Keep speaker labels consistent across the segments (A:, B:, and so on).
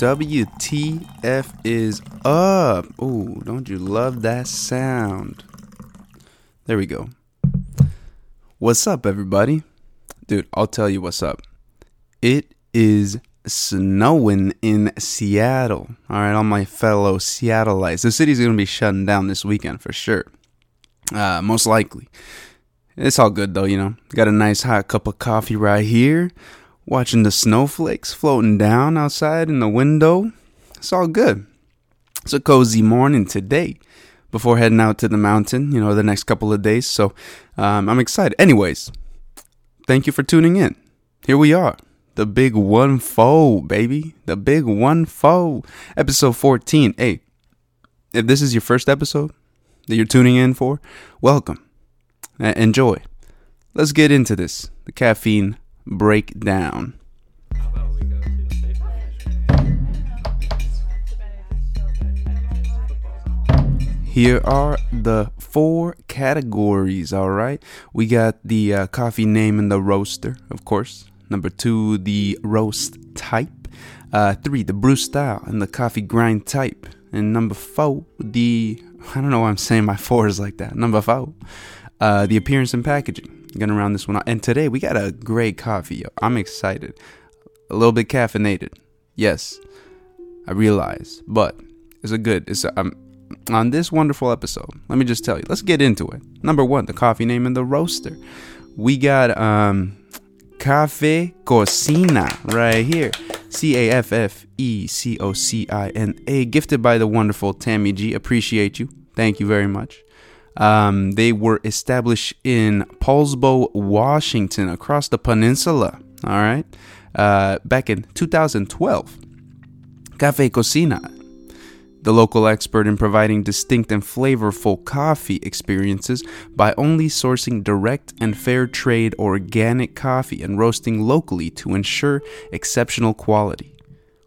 A: WTF is up? Ooh, don't you love that sound? There we go. What's up, everybody? Dude, I'll tell you what's up. It is snowing in Seattle. All right, all my fellow Seattleites. The city's going to be shutting down this weekend for sure. Uh, most likely. It's all good though, you know. Got a nice hot cup of coffee right here. Watching the snowflakes floating down outside in the window. It's all good. It's a cozy morning today before heading out to the mountain, you know, the next couple of days. So um, I'm excited. Anyways, thank you for tuning in. Here we are. The big one foe, baby. The big one foe. Episode 14. Hey, if this is your first episode that you're tuning in for, welcome. Uh, enjoy. Let's get into this. The caffeine breakdown. Here are the four categories, all right? We got the uh, coffee name and the roaster, of course. Number two, the roast type. Uh, three, the brew style and the coffee grind type. And number four, the I don't know why I'm saying my four is like that. Number four, uh, the appearance and packaging. Gonna round this one out. And today we got a great coffee. Yo. I'm excited. A little bit caffeinated. Yes, I realize, but it's a good. It's a, um, on this wonderful episode. Let me just tell you. Let's get into it. Number one, the coffee name and the roaster. We got um, Caffe Cocina right here. C A F F E C O C I N A. Gifted by the wonderful Tammy G. Appreciate you. Thank you very much. Um, they were established in Poulsbo, Washington, across the peninsula. All right, uh, back in 2012. Caffe Cocina, the local expert in providing distinct and flavorful coffee experiences by only sourcing direct and fair trade organic coffee and roasting locally to ensure exceptional quality.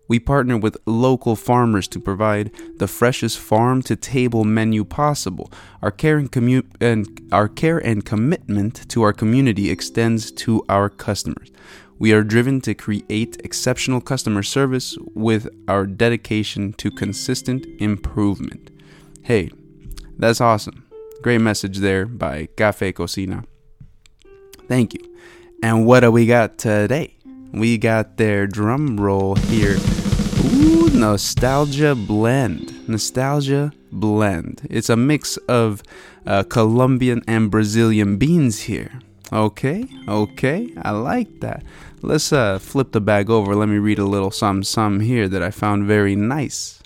A: We partner with local farmers to provide the freshest farm to table menu possible. Our care and, commu- and our care and commitment to our community extends to our customers. We are driven to create exceptional customer service with our dedication to consistent improvement. Hey, that's awesome. Great message there by Caffe Cocina. Thank you. And what do we got today? We got their drum roll here. Ooh, nostalgia blend. Nostalgia blend. It's a mix of uh, Colombian and Brazilian beans here. Okay, okay, I like that. Let's uh, flip the bag over. Let me read a little some some here that I found very nice.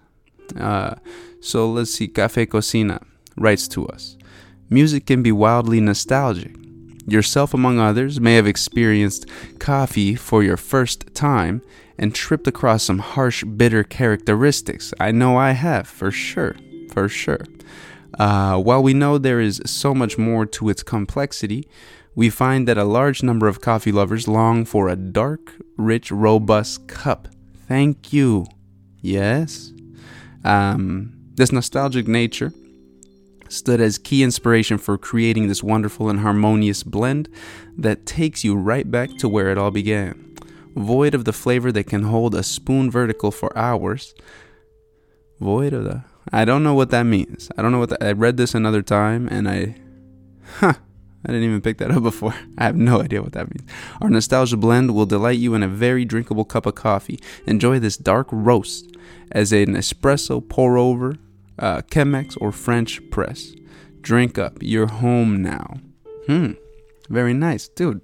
A: Uh, so let's see. Caffe Cocina writes to us. Music can be wildly nostalgic. Yourself, among others, may have experienced coffee for your first time and tripped across some harsh, bitter characteristics. I know I have, for sure, for sure. Uh, while we know there is so much more to its complexity, we find that a large number of coffee lovers long for a dark, rich, robust cup. Thank you. Yes. Um, this nostalgic nature stood as key inspiration for creating this wonderful and harmonious blend that takes you right back to where it all began. Void of the flavor that can hold a spoon vertical for hours. Void of the. I don't know what that means. I don't know what that. I read this another time and I. Huh. I didn't even pick that up before. I have no idea what that means. Our nostalgia blend will delight you in a very drinkable cup of coffee. Enjoy this dark roast as an espresso pour over uh, Chemex or French press. Drink up. You're home now. Hmm. Very nice, dude.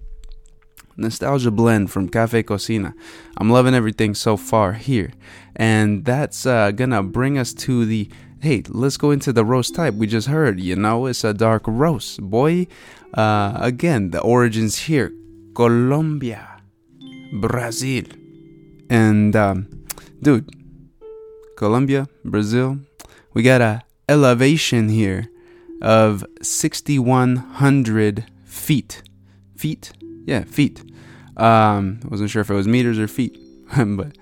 A: Nostalgia blend from Caffe Cocina. I'm loving everything so far here. And that's uh, gonna bring us to the hey, let's go into the roast type we just heard. You know, it's a dark roast. Boy, uh, again, the origins here Colombia, Brazil. And, um, dude, Colombia, Brazil, we got a elevation here of 6100 feet. Feet? Yeah feet. Um wasn't sure if it was meters or feet but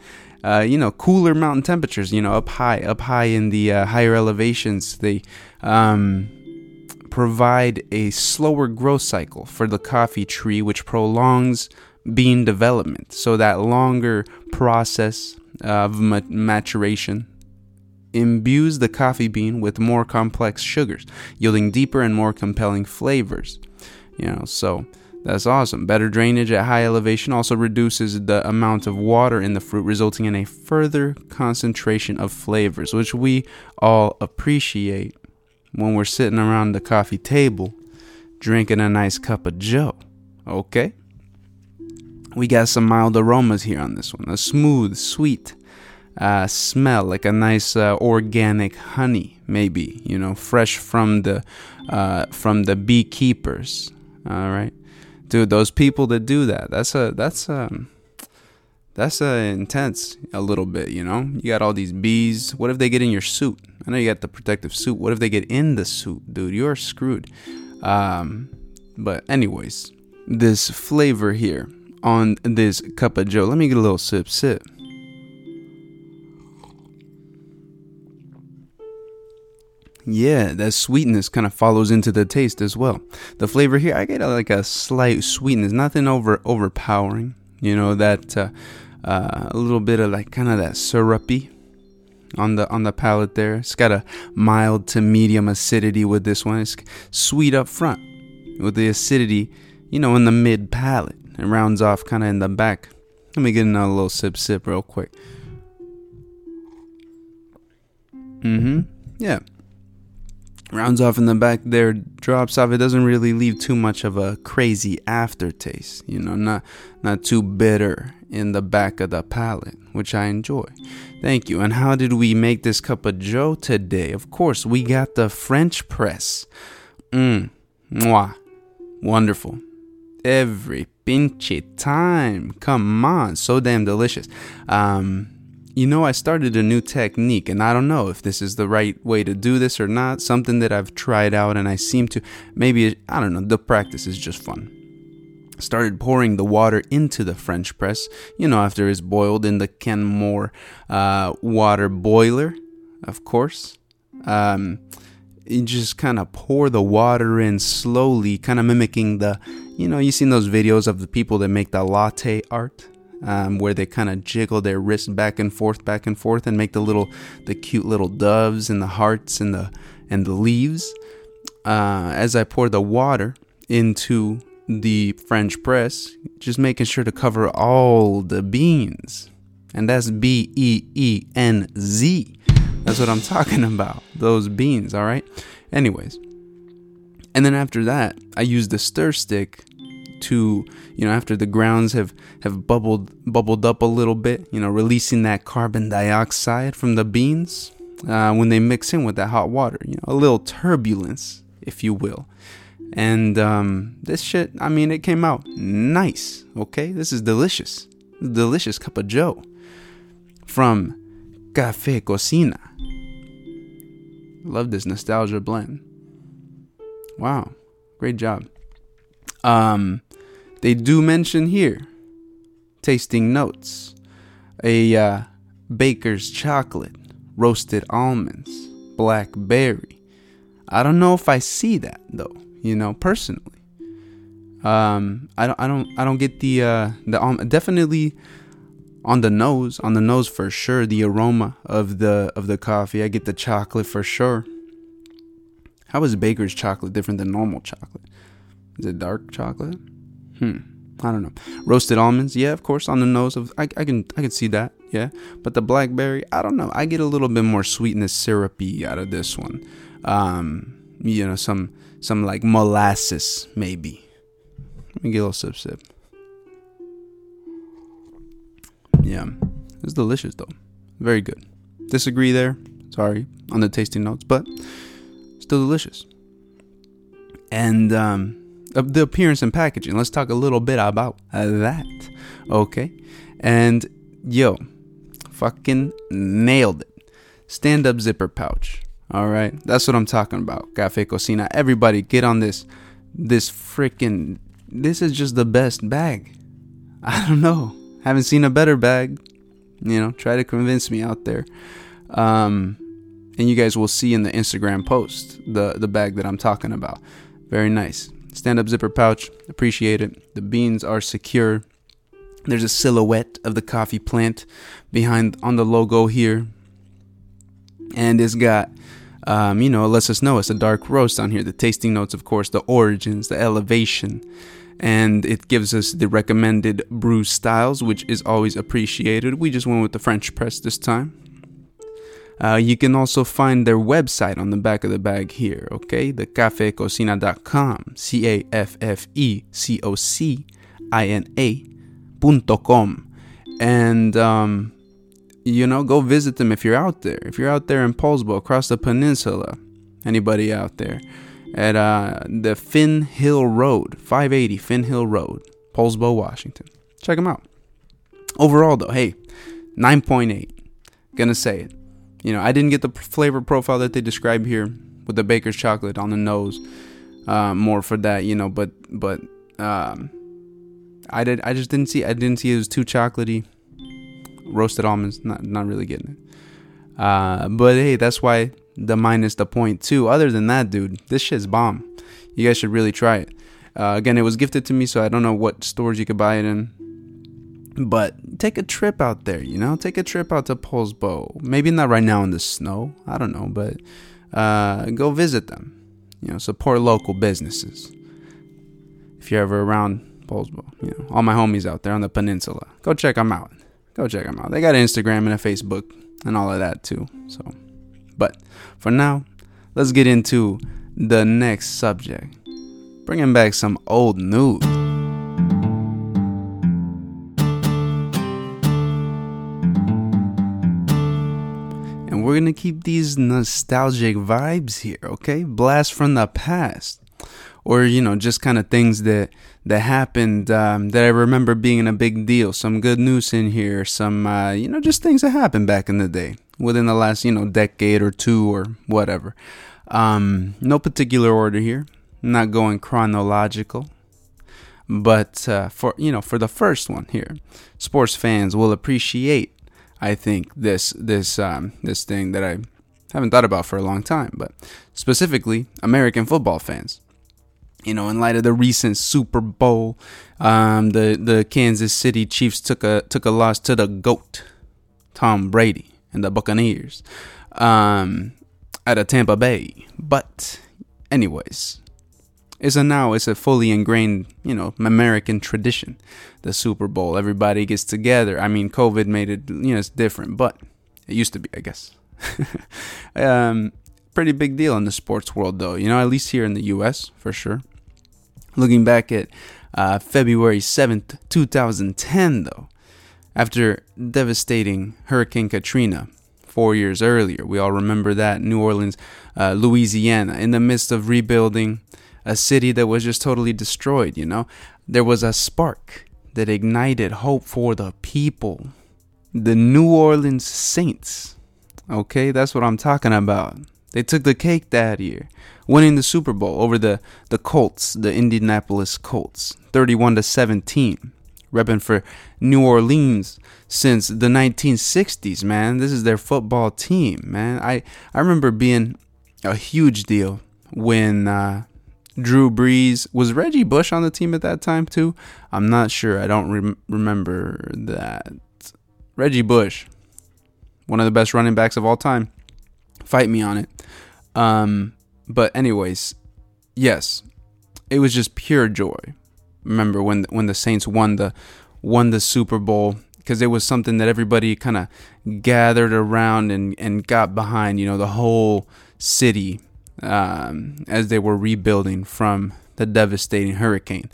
A: uh, you know cooler mountain temperatures you know up high up high in the uh, higher elevations. They um, provide a slower growth cycle for the coffee tree which prolongs bean development. So that longer process of maturation imbues the coffee bean with more complex sugars, yielding deeper and more compelling flavors. You know, so that's awesome. Better drainage at high elevation also reduces the amount of water in the fruit, resulting in a further concentration of flavors, which we all appreciate when we're sitting around the coffee table drinking a nice cup of joe. Okay? We got some mild aromas here on this one. A smooth, sweet, uh, smell like a nice uh, organic honey, maybe you know, fresh from the uh, from the beekeepers. All right, dude, those people that do that, that's a that's a that's uh, intense a little bit. You know, you got all these bees. What if they get in your suit? I know you got the protective suit. What if they get in the suit, dude? You're screwed. Um, but anyways, this flavor here on this cup of Joe. Let me get a little sip, sip. Yeah, that sweetness kind of follows into the taste as well. The flavor here, I get a, like a slight sweetness, nothing over overpowering. You know that uh, uh, a little bit of like kind of that syrupy on the on the palate there. It's got a mild to medium acidity with this one. It's sweet up front with the acidity, you know, in the mid palate. It rounds off kind of in the back. Let me get another little sip sip real quick. Mm-hmm. Yeah rounds off in the back there drops off. It doesn't really leave too much of a crazy aftertaste you know not not too bitter in the back of the palate which i enjoy. Thank you. And how did we make this cup of joe today? Of course we got the french press. Mmm mwah. Wonderful. Every pinche time. Come on so damn delicious. Um you know, I started a new technique, and I don't know if this is the right way to do this or not. Something that I've tried out, and I seem to maybe, I don't know, the practice is just fun. Started pouring the water into the French press, you know, after it's boiled in the Kenmore uh, water boiler, of course. Um, you just kind of pour the water in slowly, kind of mimicking the, you know, you've seen those videos of the people that make the latte art um, where they kind of jiggle their wrists back and forth, back and forth, and make the little, the cute little doves and the hearts and the and the leaves. Uh, as I pour the water into the French press, just making sure to cover all the beans, and that's B E E N Z. That's what I'm talking about. Those beans, all right. Anyways, and then after that, I use the stir stick to you know after the grounds have have bubbled bubbled up a little bit you know releasing that carbon dioxide from the beans uh, when they mix in with that hot water you know a little turbulence if you will. And um, this shit i mean it came out nice okay? This is delicious. Delicious cup of joe from caffe cocina. Love this nostalgia blend. Wow. Great job um they do mention here tasting notes a uh, baker's chocolate, roasted almonds, blackberry. I don't know if I see that though, you know, personally. Um, I don't, I don't, I don't get the uh, the um, definitely on the nose, on the nose for sure. The aroma of the of the coffee, I get the chocolate for sure. How is baker's chocolate different than normal chocolate? Is it dark chocolate? Hmm. I don't know. Roasted almonds, yeah, of course, on the nose of I, I can I can see that, yeah. But the blackberry, I don't know. I get a little bit more sweetness, syrupy out of this one. Um, you know, some some like molasses maybe. Let me get a little sip sip. Yeah, it's delicious though. Very good. Disagree there. Sorry on the tasting notes, but still delicious. And um, the appearance and packaging. Let's talk a little bit about that. Okay. And yo, fucking nailed it. Stand up zipper pouch. All right. That's what I'm talking about. Caffe Cocina. Everybody get on this. This freaking. This is just the best bag. I don't know. Haven't seen a better bag. You know, try to convince me out there. Um, and you guys will see in the Instagram post the the bag that I'm talking about. Very nice. Stand up zipper pouch. Appreciate it. The beans are secure. There's a silhouette of the coffee plant behind on the logo here. And it's got, um, you know, it lets us know it's a dark roast on here. The tasting notes, of course, the origins, the elevation. And it gives us the recommended brew styles, which is always appreciated. We just went with the French press this time. Uh, you can also find their website on the back of the bag here, okay? The caffecocina.com, C A F F E C O C I N A.com. And, um, you know, go visit them if you're out there. If you're out there in Poulsbo, across the peninsula, anybody out there, at uh, the Finn Hill Road, 580 Finn Hill Road, Poulsbo, Washington. Check them out. Overall, though, hey, 9.8. Gonna say it you know, I didn't get the flavor profile that they describe here with the baker's chocolate on the nose. Uh, more for that, you know, but but um, I did I just didn't see I didn't see it was too chocolatey. Roasted almonds, not not really getting it. Uh, but hey, that's why the minus the point two. Other than that, dude, this shit's bomb. You guys should really try it. Uh, again, it was gifted to me, so I don't know what stores you could buy it in. But take a trip out there, you know? Take a trip out to Poulsbo. Maybe not right now in the snow. I don't know, but uh, go visit them. You know, support local businesses. If you're ever around Poulsbo, you know, all my homies out there on the peninsula, go check them out. Go check them out. They got an Instagram and a Facebook and all of that too. So, but for now, let's get into the next subject. Bringing back some old news. We're gonna keep these nostalgic vibes here, okay? Blast from the past, or you know, just kind of things that that happened um, that I remember being a big deal. Some good news in here, some uh, you know, just things that happened back in the day, within the last you know decade or two or whatever. Um, no particular order here. not going chronological but uh, for you know for the first one here sports fans will appreciate I think this this um, this thing that I haven't thought about for a long time, but specifically American football fans. You know, in light of the recent Super Bowl, um, the the Kansas City Chiefs took a took a loss to the goat, Tom Brady and the Buccaneers, um, at a Tampa Bay. But, anyways, it's a now it's a fully ingrained you know American tradition. The Super Bowl, everybody gets together. I mean, COVID made it you know it's different, but it used to be, I guess. um, pretty big deal in the sports world, though. You know, at least here in the U.S. for sure. Looking back at uh, February seventh, two thousand ten, though, after devastating Hurricane Katrina four years earlier. We all remember that New Orleans, uh, Louisiana, in the midst of rebuilding a city that was just totally destroyed, you know? There was a spark that ignited hope for the people. The New Orleans Saints. Okay, that's what I'm talking about. They took the cake that year, winning the Super Bowl over the, the Colts, the Indianapolis Colts, 31 to 17. Repping for New Orleans since the 1960s, man. This is their football team, man. I, I remember being a huge deal when uh, Drew Brees. Was Reggie Bush on the team at that time too? I'm not sure. I don't rem- remember that. Reggie Bush, one of the best running backs of all time. Fight me on it. Um, but anyways, yes, it was just pure joy. Remember when when the Saints won the won the Super Bowl because it was something that everybody kind of gathered around and and got behind. You know, the whole city um, as they were rebuilding from the devastating hurricane.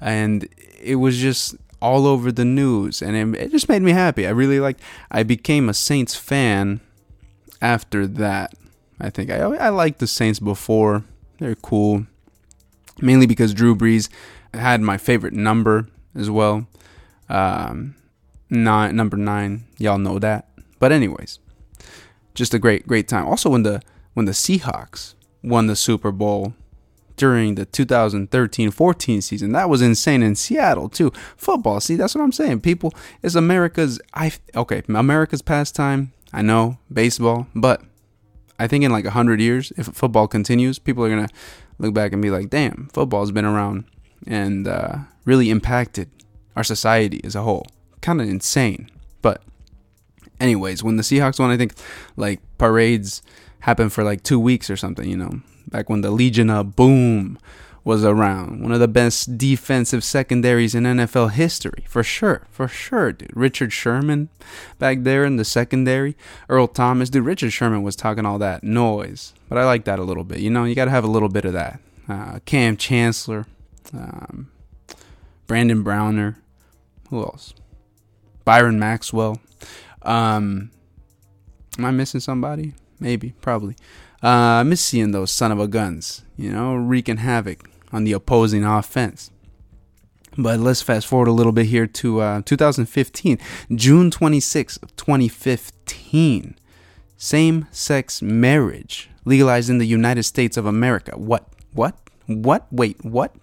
A: And it was just all over the news, and it, it just made me happy. I really liked. I became a Saints fan after that. I think I I liked the Saints before. They're cool, mainly because Drew Brees had my favorite number as well. Um, nine number nine, y'all know that. But anyways, just a great great time. Also when the when the Seahawks won the Super Bowl during the 2013-14 season. That was insane in Seattle too. Football, see, that's what I'm saying. People, it's America's I okay, America's pastime. I know baseball, but I think in like a hundred years, if football continues, people are gonna look back and be like, "Damn, football's been around and uh, really impacted our society as a whole. Kind of insane. But, anyways, when the Seahawks won, I think like parades happened for like two weeks or something, you know, back when the Legion of Boom was around. One of the best defensive secondaries in NFL history, for sure, for sure, dude. Richard Sherman back there in the secondary, Earl Thomas, dude. Richard Sherman was talking all that noise, but I like that a little bit. You know, you got to have a little bit of that. Uh, Kam Chancellor, um, Brandon Browner, who else? Byron Maxwell. Um, am I missing somebody? Maybe, probably. Uh, I miss seeing those son of a guns, you know, wreaking havoc on the opposing offense. But let's fast forward a little bit here to uh, 2015, June 26th of 2015. Same sex marriage legalized in the United States of America. What? What? What? Wait, what?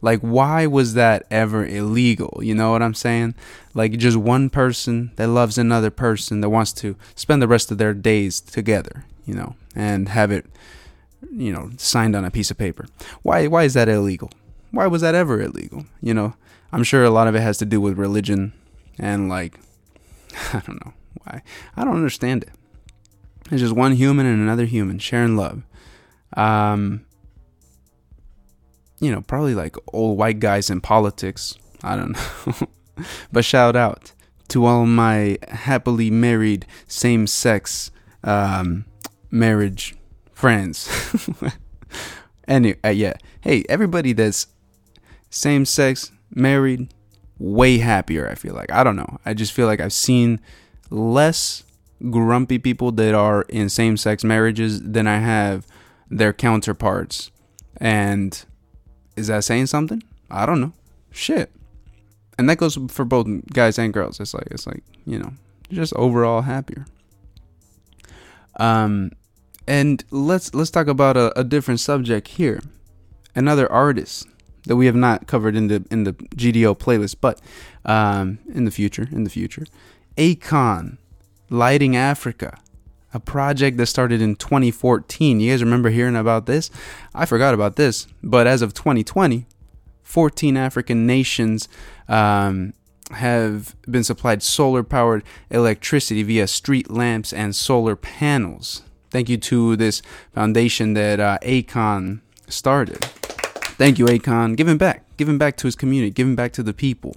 A: Like, why was that ever illegal? You know what I'm saying? Like, just one person that loves another person that wants to spend the rest of their days together, you know, and have it you know, signed on a piece of paper. Why why is that illegal? Why was that ever illegal? You know, I'm sure a lot of it has to do with religion and like I don't know why. I don't understand it. It's just one human and another human sharing love. Um you know, probably like old white guys in politics. I don't know. but shout out to all my happily married same sex um, marriage friends. anyway, uh, yeah. Hey, everybody that's same sex, married, way happier, I feel like. I don't know. I just feel like I've seen less grumpy people that are in same sex marriages than I have their counterparts. And is that saying something? I don't know. Shit. And that goes for both guys and girls. It's like it's like, you know, just overall happier. Um and let's let's talk about a, a different subject here. Another artist that we have not covered in the in the GDO playlist, but um, in the future, in the future, Akon, Lighting Africa, a project that started in 2014. You guys remember hearing about this? I forgot about this, but as of 2020, 14 African nations um, have been supplied solar powered electricity via street lamps and solar panels. Thank you to this foundation that uh, Akon started. Thank you, Akon. Giving back, giving back to his community, giving back to the people.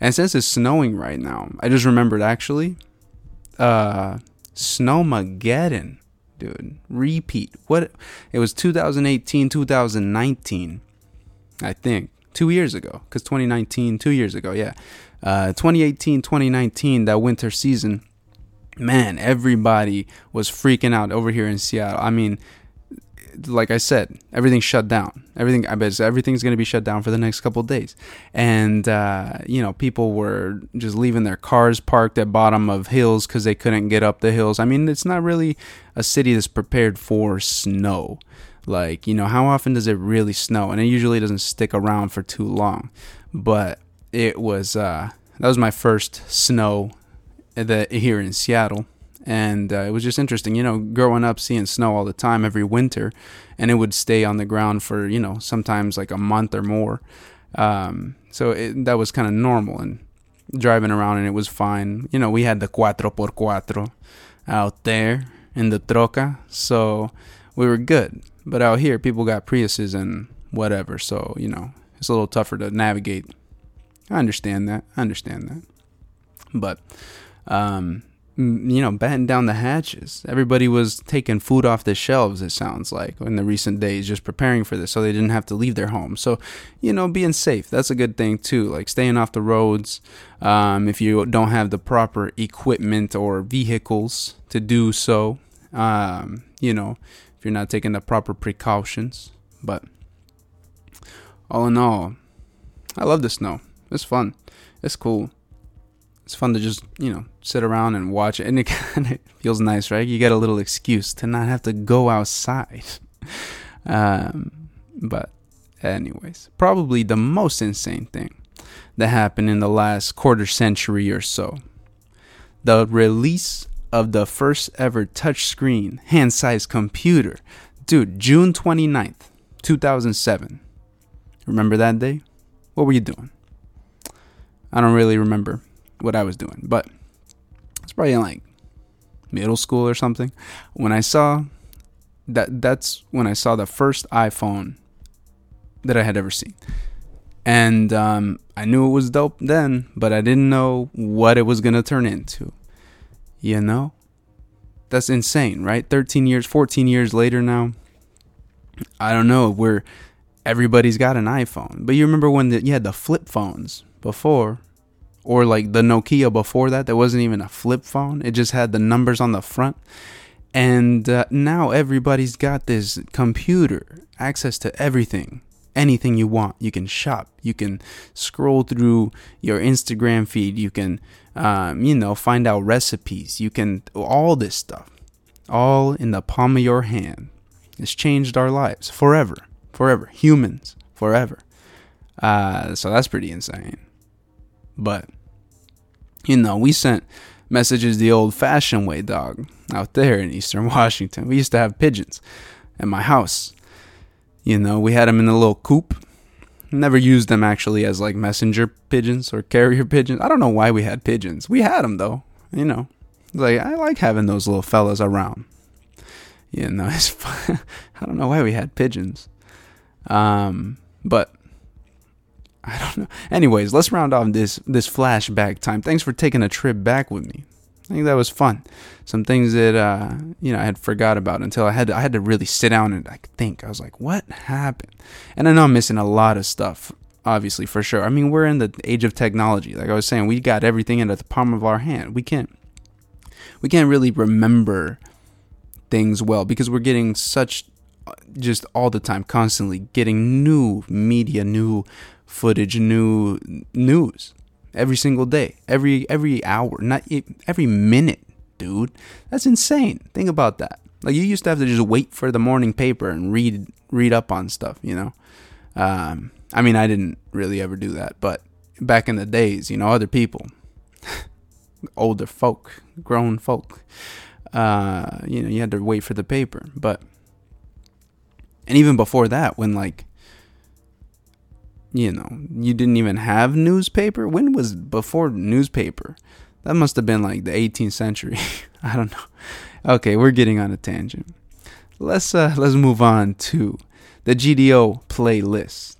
A: And since it's snowing right now, I just remembered actually, uh, Snowmageddon, dude. Repeat. What? It was 2018, 2019, I think. Two years ago. Because 2019, two years ago, yeah. Uh, 2018, 2019, that winter season man, everybody was freaking out over here in Seattle. I mean, like I said, everything's shut down. Everything, I bet everything's going to be shut down for the next couple days. And, uh, you know, people were just leaving their cars parked at bottom of hills because they couldn't get up the hills. I mean, it's not really a city that's prepared for snow. Like, you know, how often does it really snow? And it usually doesn't stick around for too long. But it was, uh, that was my first snow the, here in Seattle. And uh, it was just interesting, you know, growing up seeing snow all the time every winter, and it would stay on the ground for, you know, sometimes like a month or more. Um, so it, that was kind of normal and driving around and it was fine. You know, we had the cuatro por cuatro out there in the troca, so we were good. But out here, people got Priuses and whatever, so, you know, it's a little tougher to navigate. I understand that. I understand that. But um, you know, batten down the hatches. Everybody was taking food off the shelves, it sounds like, in the recent days, just preparing for this so they didn't have to leave their home. So, you know, being safe, that's a good thing too. Like staying off the roads. Um, if you don't have the proper equipment or vehicles to do so, um, you know, if you're not taking the proper precautions. But all in all, I love the snow. It's fun. It's cool it's fun to just you know sit around and watch it, and it kind of feels nice, right? You get a little excuse to not have to go outside. Um, but anyways, probably the most insane thing that happened in the last quarter century or so. The release of the first ever touchscreen hand-sized computer. Dude, June 29th, 2007. Remember that day? What were you doing? I don't really remember what I was doing, but it's probably in like middle school or something when I saw that that's when I saw the first iPhone that I had ever seen. And um, I knew it was dope then, but I didn't know what it was going to turn into. You know? That's insane, right? 13 years, 14 years later now. I don't know where everybody's got an iPhone. But you remember when the, you had the flip phones before, or like the Nokia before that, that wasn't even a flip phone. It just had the numbers on the front. And uh, now everybody's got this computer, access to everything, anything you want. You can shop, you can scroll through your Instagram feed, you can, um, you know, find out recipes, you can, all this stuff, all in the palm of your hand. It's changed our lives forever, forever. Humans, forever. Uh, so that's pretty insane. But, you know, we sent messages the old fashioned way, dog, out there in eastern Washington. We used to have pigeons at my house. You know, we had them in a little coop. Never used them actually as like messenger pigeons or carrier pigeons. I don't know why we had pigeons. We had them though, you know. Like I like having those little fellas around. You know, it's fun. I don't know why we had pigeons. Um, but I don't know. Anyways, let's round off this this flashback time. Thanks for taking a trip back with me. I think that was fun. Some things that uh, you know I had forgot about until I had to, I had to really sit down and like think. I was like, what happened? And I know I'm missing a lot of stuff. Obviously, for sure. I mean, we're in the age of technology. Like I was saying, we got everything in at the palm of our hand. We can't we can't really remember things well because we're getting such uh, just all the time constantly getting new media new footage, new news every single day, every every hour, not every minute, dude. That's insane. Think about that. Like you used to have to just wait for the morning paper and read read up on stuff, you know. Um, I mean, I didn't really ever do that, but back in the days, you know, other people, older folk, grown folk, uh, you know, you had to wait for the paper, but and even before that, when like you know, you didn't even have newspaper. When was before newspaper? That must have been like the 18th century. I don't know. Okay, we're getting on a tangent. Let's uh let's move on to the GDO playlist.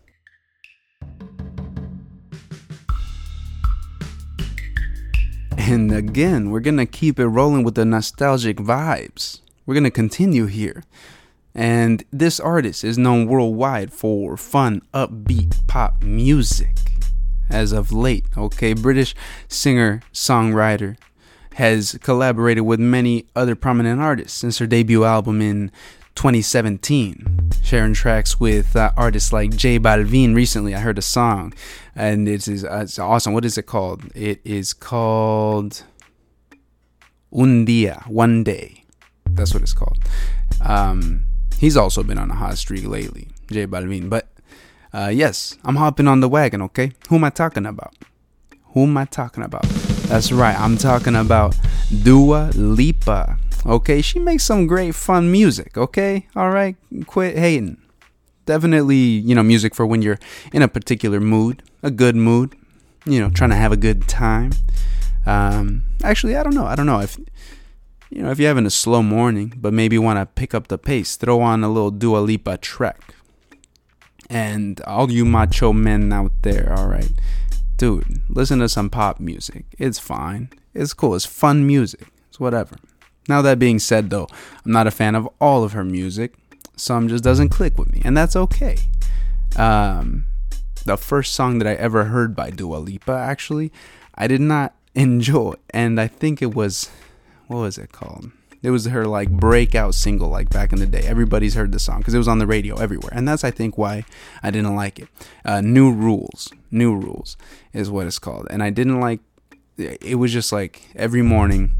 A: And again, we're gonna keep it rolling with the nostalgic vibes. We're gonna continue here. And this artist is known worldwide for fun, upbeat pop music as of late. Okay, British singer songwriter has collaborated with many other prominent artists since her debut album in 2017, sharing tracks with uh, artists like J Balvin. Recently, I heard a song, and it is uh, it's awesome. What is it called? It is called Un Dia, One Day. That's what it's called. Um, He's also been on a hot streak lately, J Balvin. But uh, yes, I'm hopping on the wagon, okay? Who am I talking about? Who am I talking about? That's right, I'm talking about Dua Lipa. Okay, she makes some great fun music, okay? All right, quit hating. Definitely, you know, music for when you're in a particular mood, a good mood, you know, trying to have a good time. Um, actually, I don't know. I don't know if you know, if you're having a slow morning, but maybe want to pick up the pace, throw on a little Dua Lipa track. And all you macho men out there, all right, dude, listen to some pop music. It's fine. It's cool. It's fun music. It's whatever. Now, that being said, though, I'm not a fan of all of her music. Some just doesn't click with me, and that's okay. Um, the first song that I ever heard by Dua Lipa, actually, I did not enjoy, and I think it was what was it called? It was her like breakout single, like back in the day. Everybody's heard the song because it was on the radio everywhere, and that's I think why I didn't like it. Uh, New Rules, New Rules is what it's called, and I didn't like. It was just like every morning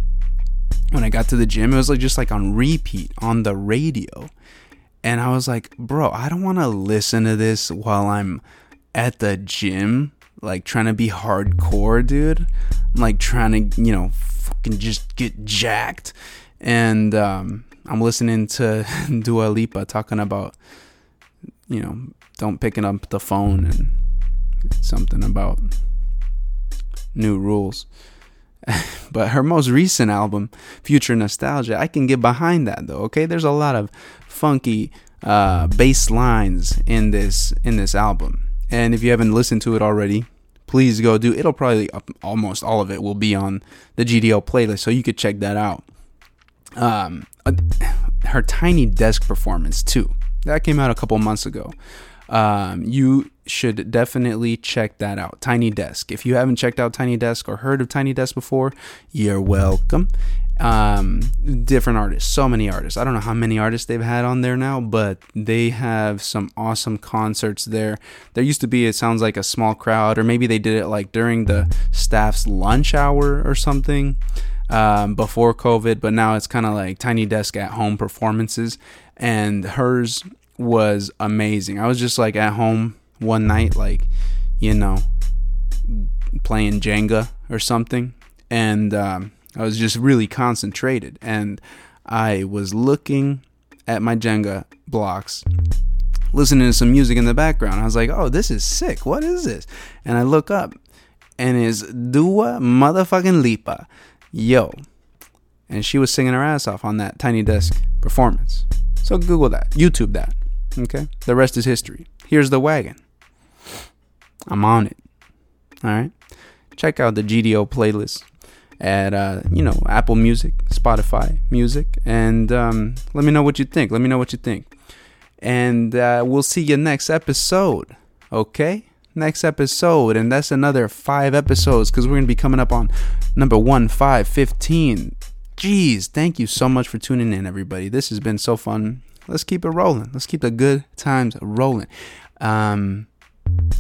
A: when I got to the gym, it was like just like on repeat on the radio, and I was like, bro, I don't want to listen to this while I'm at the gym, like trying to be hardcore, dude. I'm like trying to, you know fucking just get jacked. And um, I'm listening to Dua Lipa talking about, you know, don't picking up the phone and something about new rules. but her most recent album, Future Nostalgia, I can get behind that though. Okay, there's a lot of funky uh, bass lines in this in this album, and if you haven't listened to it already, please go do. It'll probably almost all of it will be on the GDL playlist, so you could check that out. Um, uh, her Tiny Desk performance too. That came out a couple months ago. Um, you should definitely check that out. Tiny Desk. If you haven't checked out Tiny Desk or heard of Tiny Desk before, you're welcome. Um, different artists, so many artists. I don't know how many artists they've had on there now, but they have some awesome concerts there. There used to be, it sounds like a small crowd, or maybe they did it like during the staff's lunch hour or something um, before COVID, but now it's kind of like Tiny Desk at home performances. And hers was amazing. I was just like at home one night, like, you know, playing Jenga or something. And um, I was just really concentrated. And I was looking at my Jenga blocks, listening to some music in the background. I was like, oh, this is sick. What is this? And I look up, and it's Dua motherfucking Lipa. Yo. And she was singing her ass off on that Tiny Desk performance. So Google that, YouTube that. Okay? The rest is history. Here's the wagon. I'm on it. All right? Check out the GDO playlist at uh, you know Apple Music, Spotify Music, and um, let me know what you think. Let me know what you think, and uh, we'll see you next episode. Okay, next episode, and that's another five episodes because we're gonna be coming up on number one, five, fifteen. Jeez, thank you so much for tuning in, everybody. This has been so fun let's keep it rolling. Let's keep the good times rolling. Um,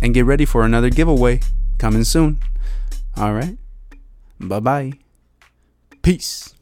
A: and get ready for another giveaway coming soon. All right. Bye bye. Peace.